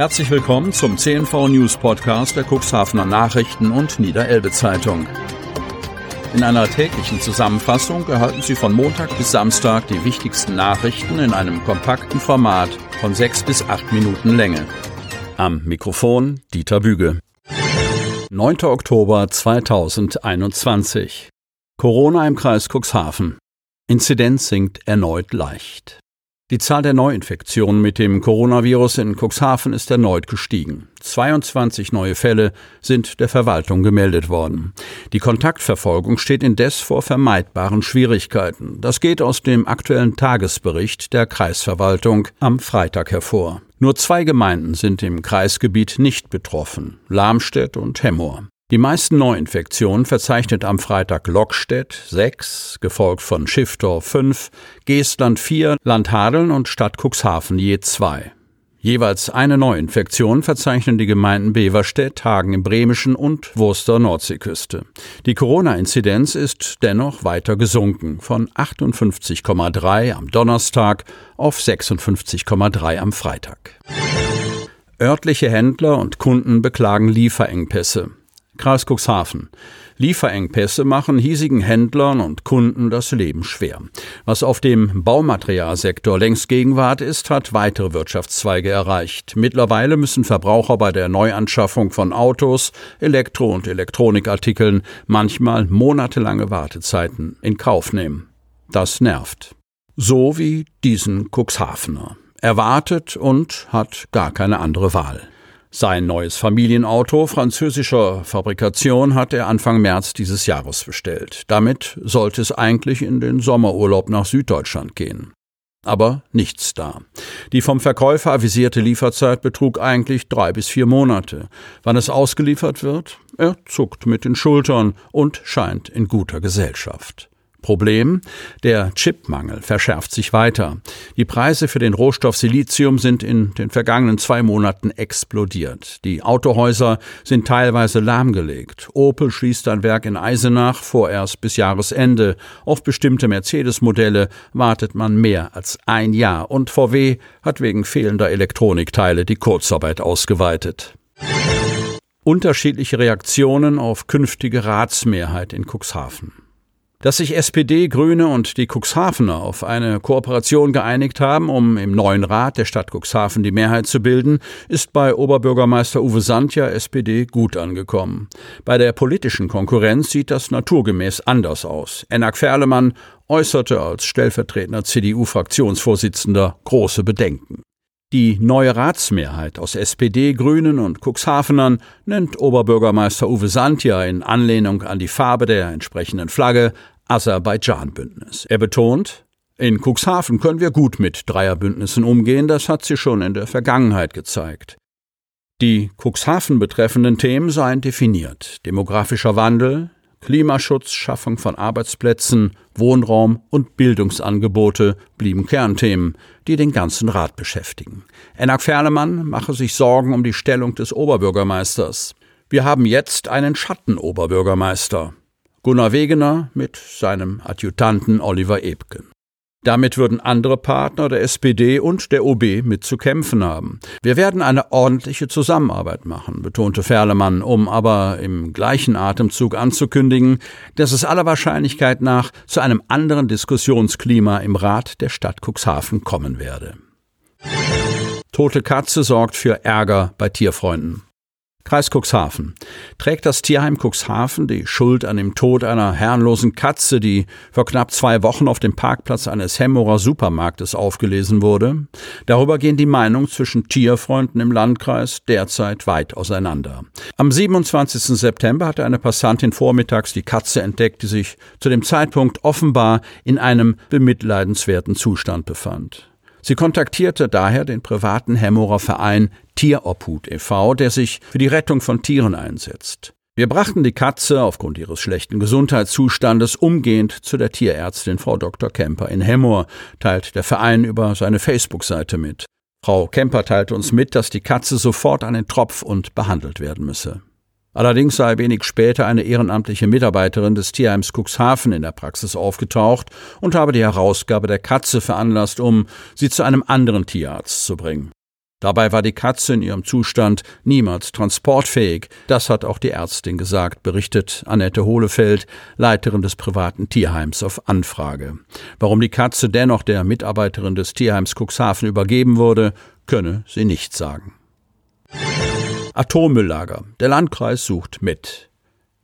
Herzlich willkommen zum CNV News Podcast der Cuxhavener Nachrichten und Niederelbe Zeitung. In einer täglichen Zusammenfassung erhalten Sie von Montag bis Samstag die wichtigsten Nachrichten in einem kompakten Format von sechs bis acht Minuten Länge. Am Mikrofon Dieter Büge. 9. Oktober 2021. Corona im Kreis Cuxhaven. Inzidenz sinkt erneut leicht. Die Zahl der Neuinfektionen mit dem Coronavirus in Cuxhaven ist erneut gestiegen. 22 neue Fälle sind der Verwaltung gemeldet worden. Die Kontaktverfolgung steht indes vor vermeidbaren Schwierigkeiten. Das geht aus dem aktuellen Tagesbericht der Kreisverwaltung am Freitag hervor. Nur zwei Gemeinden sind im Kreisgebiet nicht betroffen, Lamstedt und Hemmoor. Die meisten Neuinfektionen verzeichnet am Freitag Lockstedt 6, gefolgt von Schiffdorf 5, Geestland 4, Landhadeln und Stadt Cuxhaven je 2. Jeweils eine Neuinfektion verzeichnen die Gemeinden Beverstedt, Hagen im Bremischen und Wurster Nordseeküste. Die Corona-Inzidenz ist dennoch weiter gesunken, von 58,3 am Donnerstag auf 56,3 am Freitag. Örtliche Händler und Kunden beklagen Lieferengpässe. Kreis Cuxhaven. Lieferengpässe machen hiesigen Händlern und Kunden das Leben schwer. Was auf dem Baumaterialsektor längst Gegenwart ist, hat weitere Wirtschaftszweige erreicht. Mittlerweile müssen Verbraucher bei der Neuanschaffung von Autos, Elektro- und Elektronikartikeln manchmal monatelange Wartezeiten in Kauf nehmen. Das nervt. So wie diesen Cuxhavener. Er wartet und hat gar keine andere Wahl. Sein neues Familienauto französischer Fabrikation hat er Anfang März dieses Jahres bestellt. Damit sollte es eigentlich in den Sommerurlaub nach Süddeutschland gehen. Aber nichts da. Die vom Verkäufer avisierte Lieferzeit betrug eigentlich drei bis vier Monate. Wann es ausgeliefert wird? Er zuckt mit den Schultern und scheint in guter Gesellschaft. Problem? Der Chipmangel verschärft sich weiter. Die Preise für den Rohstoff Silizium sind in den vergangenen zwei Monaten explodiert. Die Autohäuser sind teilweise lahmgelegt. Opel schließt ein Werk in Eisenach vorerst bis Jahresende. Auf bestimmte Mercedes-Modelle wartet man mehr als ein Jahr und VW hat wegen fehlender Elektronikteile die Kurzarbeit ausgeweitet. Unterschiedliche Reaktionen auf künftige Ratsmehrheit in Cuxhaven. Dass sich SPD, Grüne und die Cuxhavener auf eine Kooperation geeinigt haben, um im neuen Rat der Stadt Cuxhaven die Mehrheit zu bilden, ist bei Oberbürgermeister Uwe Sandja SPD gut angekommen. Bei der politischen Konkurrenz sieht das naturgemäß anders aus. Enak Ferlemann äußerte als stellvertretender CDU-Fraktionsvorsitzender große Bedenken. Die neue Ratsmehrheit aus SPD, Grünen und Cuxhavenern nennt Oberbürgermeister Uwe Sandja in Anlehnung an die Farbe der entsprechenden Flagge Aserbaidschan-Bündnis. Er betont, in Cuxhaven können wir gut mit Dreierbündnissen umgehen, das hat sie schon in der Vergangenheit gezeigt. Die Cuxhaven betreffenden Themen seien definiert. Demografischer Wandel, Klimaschutz, Schaffung von Arbeitsplätzen, Wohnraum und Bildungsangebote blieben Kernthemen, die den ganzen Rat beschäftigen. Enak Ferlemann mache sich Sorgen um die Stellung des Oberbürgermeisters. Wir haben jetzt einen Schattenoberbürgermeister. Gunnar Wegener mit seinem Adjutanten Oliver Ebken. Damit würden andere Partner der SPD und der OB mit zu kämpfen haben. Wir werden eine ordentliche Zusammenarbeit machen, betonte Ferlemann, um aber im gleichen Atemzug anzukündigen, dass es aller Wahrscheinlichkeit nach zu einem anderen Diskussionsklima im Rat der Stadt Cuxhaven kommen werde. Tote Katze sorgt für Ärger bei Tierfreunden. Kreis Cuxhaven. Trägt das Tierheim Cuxhaven die Schuld an dem Tod einer herrenlosen Katze, die vor knapp zwei Wochen auf dem Parkplatz eines Hemmerer Supermarktes aufgelesen wurde? Darüber gehen die Meinungen zwischen Tierfreunden im Landkreis derzeit weit auseinander. Am 27. September hatte eine Passantin vormittags die Katze entdeckt, die sich zu dem Zeitpunkt offenbar in einem bemitleidenswerten Zustand befand. Sie kontaktierte daher den privaten Hemmerer Verein Tierophut e.V., der sich für die Rettung von Tieren einsetzt. Wir brachten die Katze aufgrund ihres schlechten Gesundheitszustandes umgehend zu der Tierärztin Frau Dr. Kemper in Hemmoor, teilt der Verein über seine Facebook-Seite mit. Frau Kemper teilte uns mit, dass die Katze sofort an den Tropf und behandelt werden müsse. Allerdings sei wenig später eine ehrenamtliche Mitarbeiterin des Tierheims Cuxhaven in der Praxis aufgetaucht und habe die Herausgabe der Katze veranlasst, um sie zu einem anderen Tierarzt zu bringen. Dabei war die Katze in ihrem Zustand niemals transportfähig. Das hat auch die Ärztin gesagt, berichtet Annette Hohlefeld, Leiterin des privaten Tierheims auf Anfrage. Warum die Katze dennoch der Mitarbeiterin des Tierheims Cuxhaven übergeben wurde, könne sie nicht sagen. Atommülllager. Der Landkreis sucht mit.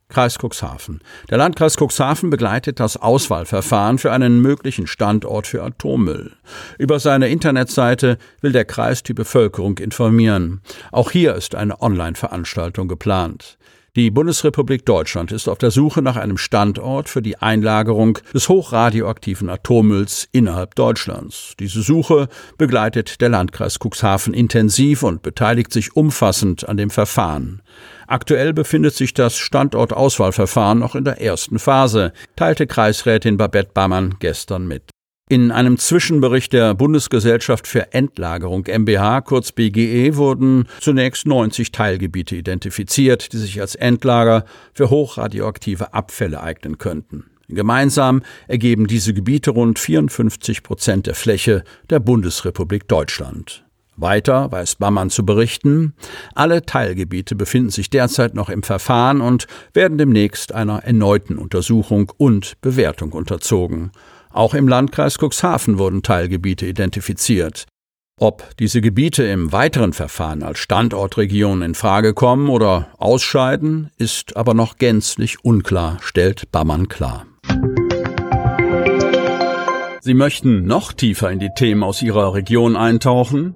Kreis Cuxhaven. Der Landkreis Cuxhaven begleitet das Auswahlverfahren für einen möglichen Standort für Atommüll. Über seine Internetseite will der Kreis die Bevölkerung informieren. Auch hier ist eine Online-Veranstaltung geplant. Die Bundesrepublik Deutschland ist auf der Suche nach einem Standort für die Einlagerung des hochradioaktiven Atommülls innerhalb Deutschlands. Diese Suche begleitet der Landkreis Cuxhaven intensiv und beteiligt sich umfassend an dem Verfahren. Aktuell befindet sich das Standortauswahlverfahren noch in der ersten Phase, teilte Kreisrätin Babette Bammann gestern mit. In einem Zwischenbericht der Bundesgesellschaft für Endlagerung MBH, kurz BGE, wurden zunächst 90 Teilgebiete identifiziert, die sich als Endlager für hochradioaktive Abfälle eignen könnten. Gemeinsam ergeben diese Gebiete rund 54 Prozent der Fläche der Bundesrepublik Deutschland. Weiter weiß Bammann zu berichten, alle Teilgebiete befinden sich derzeit noch im Verfahren und werden demnächst einer erneuten Untersuchung und Bewertung unterzogen. Auch im Landkreis Cuxhaven wurden Teilgebiete identifiziert. Ob diese Gebiete im weiteren Verfahren als Standortregion in Frage kommen oder ausscheiden, ist aber noch gänzlich unklar, stellt Bammann klar. Sie möchten noch tiefer in die Themen aus Ihrer Region eintauchen?